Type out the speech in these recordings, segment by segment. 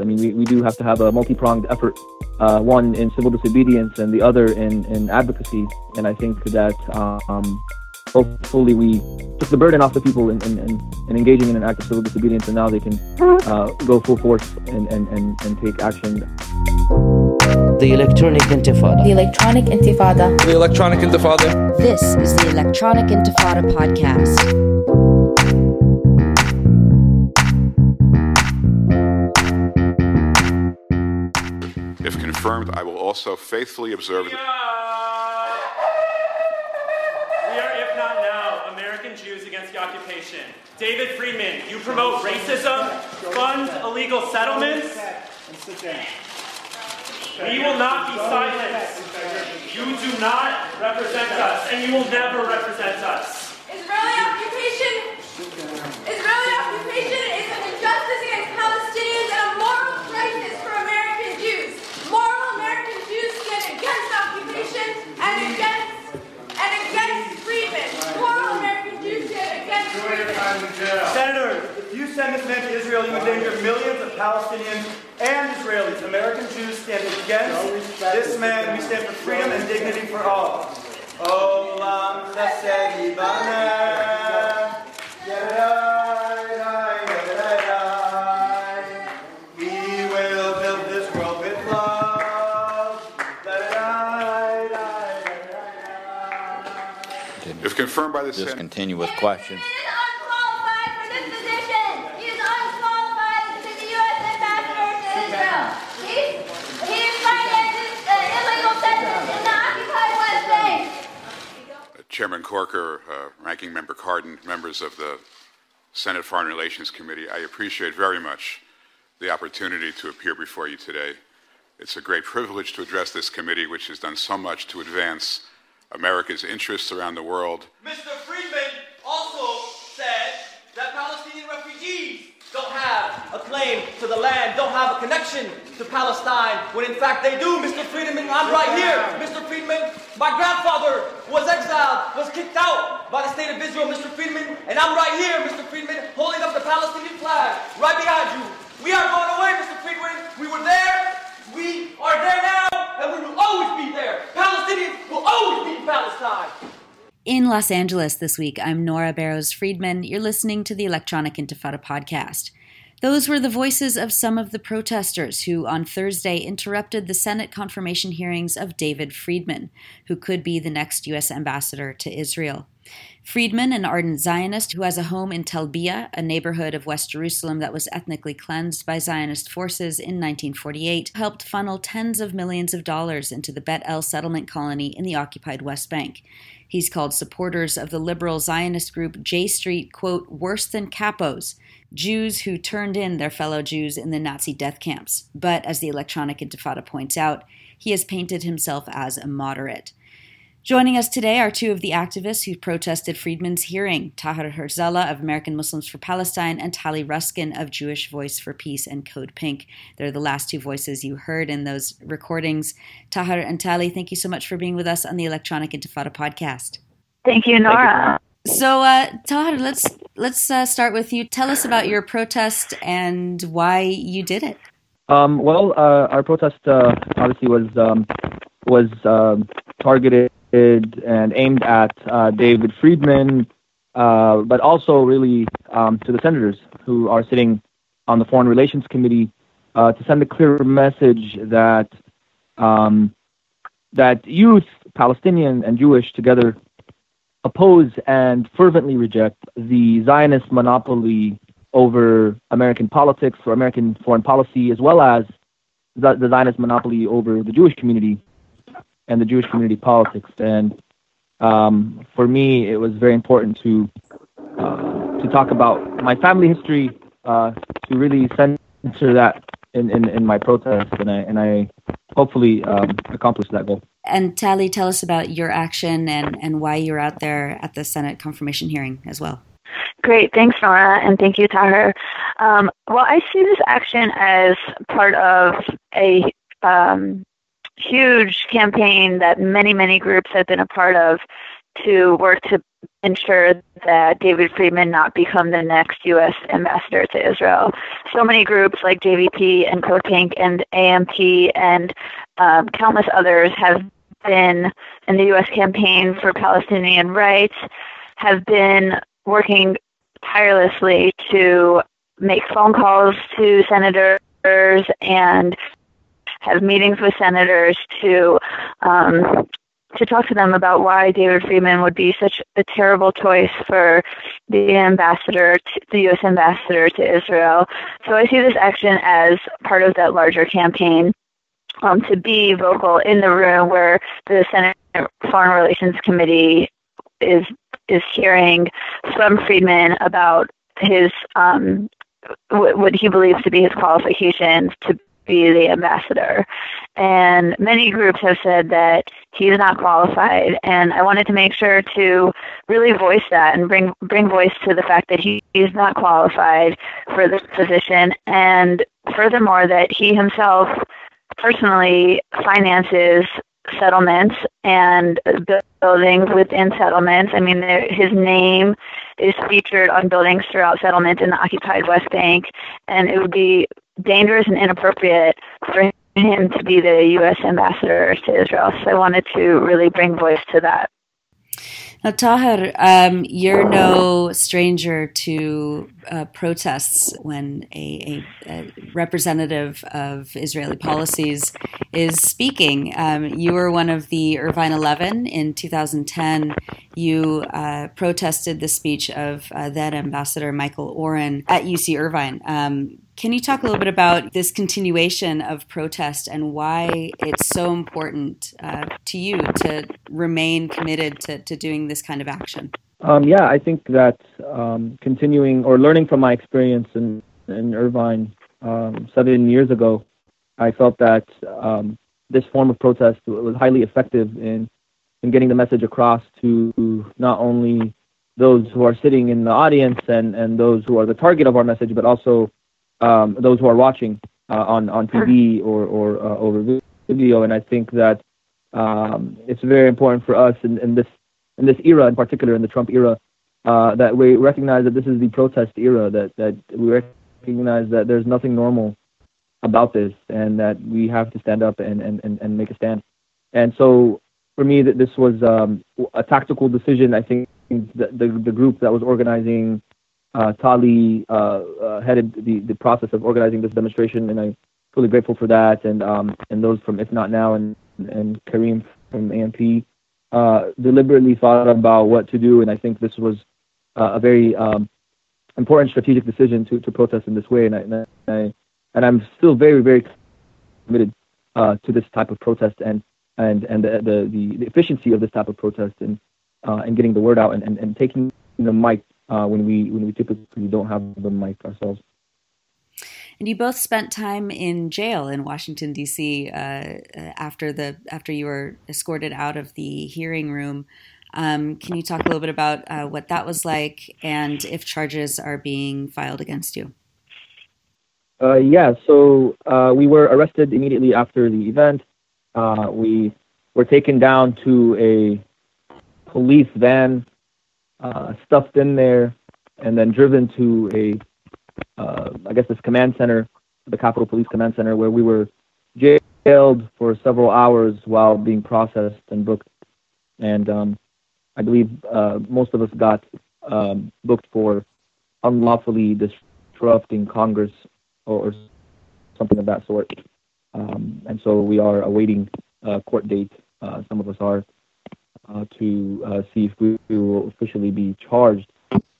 I mean, we, we do have to have a multi-pronged effort, uh, one in civil disobedience and the other in, in advocacy. And I think that um, hopefully we took the burden off the people in, in, in, in, engaging in an act of civil disobedience, and now they can uh, go full force and, and, and, and take action. The Electronic Intifada. The Electronic Intifada. The Electronic Intifada. This is the Electronic Intifada podcast. Confirmed, I will also faithfully observe. We are, if not now, American Jews against the occupation. David Friedman, you promote racism, fund illegal settlements. We will not be silenced. You do not represent us, and you will never represent us. Israeli occupation, Israeli occupation is an injustice against Palestinians and a moral crisis for American Jews. Moral American Jews stand against occupation and against and against Friedman. Moral American Jews stand against Friedman. Senator, if you send this man to Israel, you endanger millions of Palestinians and Israelis. American Jews stand against this man. We stand for freedom and dignity for all. Olam chesed yibaneh. We will build this world with love. If confirmed by the Just Senate. continue with questions. He is unqualified for this position. He is unqualified to be the U.S. ambassador to Israel. He, he finances uh, illegal settlements in the occupied West Bank. Chairman Corker, uh, Ranking Member Cardin, members of the Senate Foreign Relations Committee, I appreciate very much the opportunity to appear before you today. It's a great privilege to address this committee, which has done so much to advance America's interests around the world. Mr. Friedman also said that Palestinian refugees don't have a claim to the land, don't have a connection to Palestine, when in fact they do, Mr. Friedman. I'm right here, Mr. Friedman. My grandfather was exiled, was kicked out by the state of Israel, Mr. Friedman, and I'm right here, Mr. Friedman, holding up the Palestinian flag right behind you. We are going away, Mr. Friedman. We were there, we are there now, and we will always be there. Palestinians will always be in Palestine. In Los Angeles this week, I'm Nora Barrows Friedman. You're listening to the Electronic Intifada podcast. Those were the voices of some of the protesters who, on Thursday, interrupted the Senate confirmation hearings of David Friedman, who could be the next U.S. ambassador to Israel. Friedman, an ardent Zionist who has a home in Tel a neighborhood of West Jerusalem that was ethnically cleansed by Zionist forces in 1948, helped funnel tens of millions of dollars into the Bet El settlement colony in the occupied West Bank. He's called supporters of the liberal Zionist group J Street, quote, worse than capos, Jews who turned in their fellow Jews in the Nazi death camps. But as the Electronic Intifada points out, he has painted himself as a moderate. Joining us today are two of the activists who protested Friedman's hearing Tahar Herzallah of American Muslims for Palestine and Tali Ruskin of Jewish Voice for Peace and Code Pink. They're the last two voices you heard in those recordings. Tahar and Tali, thank you so much for being with us on the Electronic Intifada podcast. Thank you, Nora. So, uh, Tahar, let's let's uh, start with you. Tell us about your protest and why you did it. Um, well, uh, our protest uh, obviously was um, was um, targeted and aimed at uh, David Friedman, uh, but also really um, to the senators who are sitting on the Foreign Relations Committee uh, to send a clear message that um, that youth, Palestinian and Jewish together, oppose and fervently reject the Zionist monopoly over American politics or American foreign policy, as well as the, the Zionist monopoly over the Jewish community and the Jewish community politics. And um, for me, it was very important to uh, to talk about my family history, uh, to really center that in, in, in my protest, and I and I hopefully um, that goal. And Tali, tell us about your action and, and why you're out there at the Senate confirmation hearing as well. Great. Thanks, Nora, and thank you, Tahir. Um, well, I see this action as part of a um, huge campaign that many, many groups have been a part of to work to ensure that David Friedman not become the next U.S. ambassador to Israel. So many groups like JVP and Code Pink and AMP and um, countless others have been in the U.S. campaign for Palestinian rights, have been working tirelessly to make phone calls to senators and have meetings with senators to um, to talk to them about why David Friedman would be such a terrible choice for the ambassador, to, the U.S. ambassador to Israel. So I see this action as part of that larger campaign um, to be vocal in the room where the Senate Foreign Relations Committee is is hearing from Friedman about his um, what he believes to be his qualifications to be the ambassador. And many groups have said that he's not qualified. And I wanted to make sure to really voice that and bring bring voice to the fact that he is not qualified for this position. And furthermore, that he himself personally finances settlements and buildings within settlements. I mean, his name is featured on buildings throughout settlements in the occupied West Bank, and it would be dangerous and inappropriate for him to be the U.S. ambassador to Israel. So I wanted to really bring voice to that. Now, Tahir, um, you're no stranger to uh, protests when a, a, a, representative of Israeli policies is speaking. Um, you were one of the Irvine 11 in 2010. You uh, protested the speech of uh, then Ambassador Michael Oren at UC Irvine. Um, can you talk a little bit about this continuation of protest and why it's so important uh, to you to remain committed to, to doing this kind of action? Um, yeah, I think that um, continuing or learning from my experience in, in Irvine um, seven years ago, I felt that um, this form of protest was highly effective in, in getting the message across to not only those who are sitting in the audience and, and those who are the target of our message, but also um, those who are watching uh, on on TV or or uh, over video. And I think that um, it's very important for us in, in this in this era, in particular in the Trump era, uh, that we recognize that this is the protest era. That that we recognize that there's nothing normal about this, and that we have to stand up and and and, and make a stand. And so for me, that this was um, a tactical decision. I think the, the the group that was organizing uh, Tali uh, uh, headed the, the process of organizing this demonstration, and I'm truly grateful for that. And um, and those from If Not Now and and Kareem from AMP uh, deliberately thought about what to do, and I think this was a very um, important strategic decision to, to protest in this way. And I, and I and I'm still very very committed uh, to this type of protest and and and the the, the efficiency of this type of protest and uh, and getting the word out and, and, and taking the mic uh, when we when we typically don't have the mic ourselves. And you both spent time in jail in Washington D.C. Uh, after the after you were escorted out of the hearing room. Um, can you talk a little bit about uh, what that was like and if charges are being filed against you? Uh, yeah, so uh, we were arrested immediately after the event. Uh, we were taken down to a police van uh, stuffed in there and then driven to a, uh, I guess this command center, the Capitol Police Command Center, where we were jailed for several hours while being processed and booked. And um, I believe uh, most of us got um, booked for unlawfully disrupting Congress or, or something of that sort. Um, and so we are awaiting a court date. Uh, some of us are uh, to uh, see if we, we, will officially be charged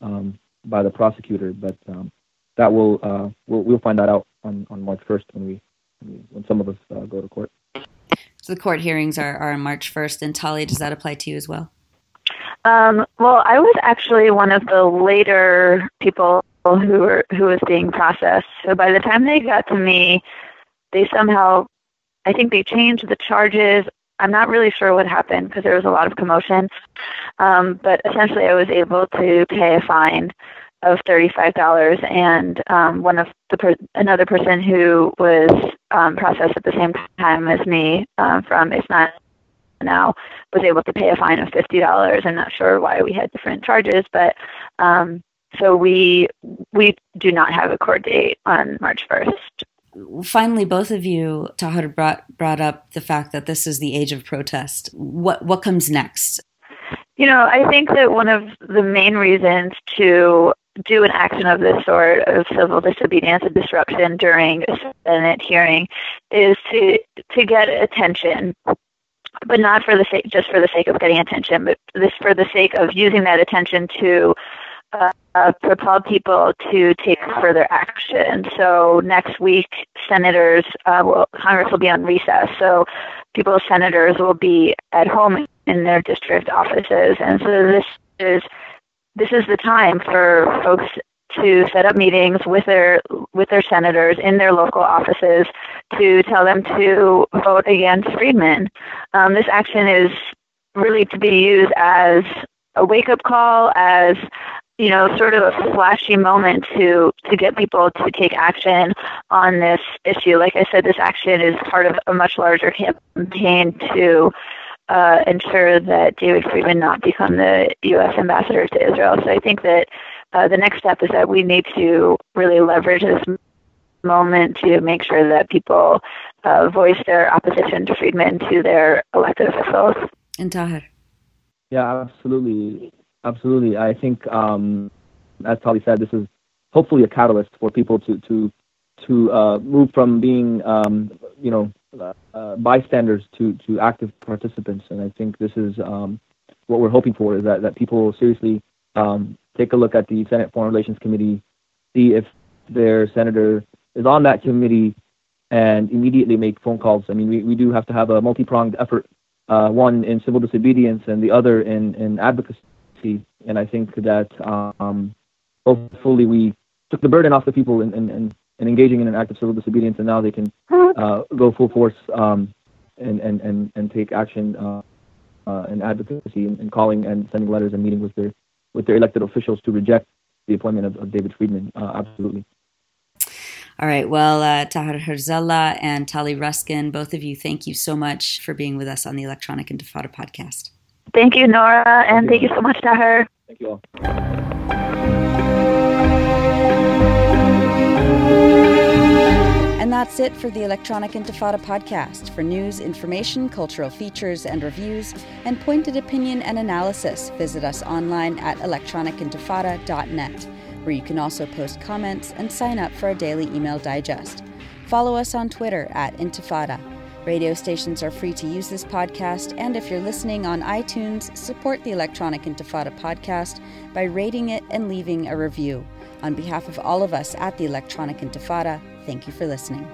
um, by the prosecutor. But um, that will uh, we'll, we'll find that out on, on March 1st when we when some of us uh, go to court. So the court hearings are, are on March 1st. And Tali, does that apply to you as well? Um, well, I was actually one of the later people who were who was being processed. So by the time they got to me, they somehow, I think they changed the charges. I'm not really sure what happened because there was a lot of commotion. Um, but essentially, I was able to pay a fine of thirty-five dollars, and um, one of the per- another person who was um, processed at the same time as me um, from If Not now was able to pay a fine of fifty dollars. I'm not sure why we had different charges, but um, so we we do not have a court date on March first. Finally, both of you, Tahir brought brought up the fact that this is the age of protest. What what comes next? You know, I think that one of the main reasons to do an action of this sort of civil disobedience and disruption during a Senate hearing is to to get attention, but not for the sake just for the sake of getting attention, but this for the sake of using that attention to uh, propel people to take further action. So next week, senators uh, will Congress will be on recess. So people, senators, will be at home in their district offices, and so this is this is the time for folks to set up meetings with their with their senators in their local offices to tell them to vote against Friedman. Um, this action is really to be used as a wake up call, as you know, sort of a flashy moment to to get people to take action on this issue. Like I said, this action is part of a much larger campaign to uh, ensure that David Friedman not become the U.S. ambassador to Israel. So I think that uh, the next step is that we need to really leverage this moment to make sure that people uh, voice their opposition to Friedman to their elected officials. And Tahir. Yeah, absolutely, absolutely. I think, um, as Tali said, this is hopefully a catalyst for people to to to uh, move from being, um, you know, uh, bystanders to, to active participants. And I think this is um, what we're hoping for is that, that people seriously um, take a look at the Senate Foreign Relations Committee, see if their senator is on that committee, and immediately make phone calls. I mean, we, we do have to have a multi pronged effort, uh, one in civil disobedience and the other in, in advocacy. And I think that um, hopefully we took the burden off the people and, and, and and engaging in an act of civil disobedience, and now they can uh, go full force um, and, and, and, and take action uh, uh, in advocacy and, and, calling and sending letters and meeting with their with their elected officials to reject the appointment of, of David Friedman. Uh, absolutely. All right. Well, uh, Tahir Herzallah and Tali Ruskin, both of you, thank you so much for being with us on the Electronic Intifada podcast. Thank you, Nora, and thank you, thank you so much, Tahir. Thank you all. And that's it for the Electronic Intifada podcast. For news, information, cultural features and reviews, and pointed opinion and analysis, visit us online at electronicintifada.net, where you can also post comments and sign up for our daily email digest. Follow us on Twitter at Intifada. Radio stations are free to use this podcast, and if you're listening on iTunes, support the Electronic Intifada podcast by rating it and leaving a review. On behalf of all of us at the Electronic Intifada, thank you for listening.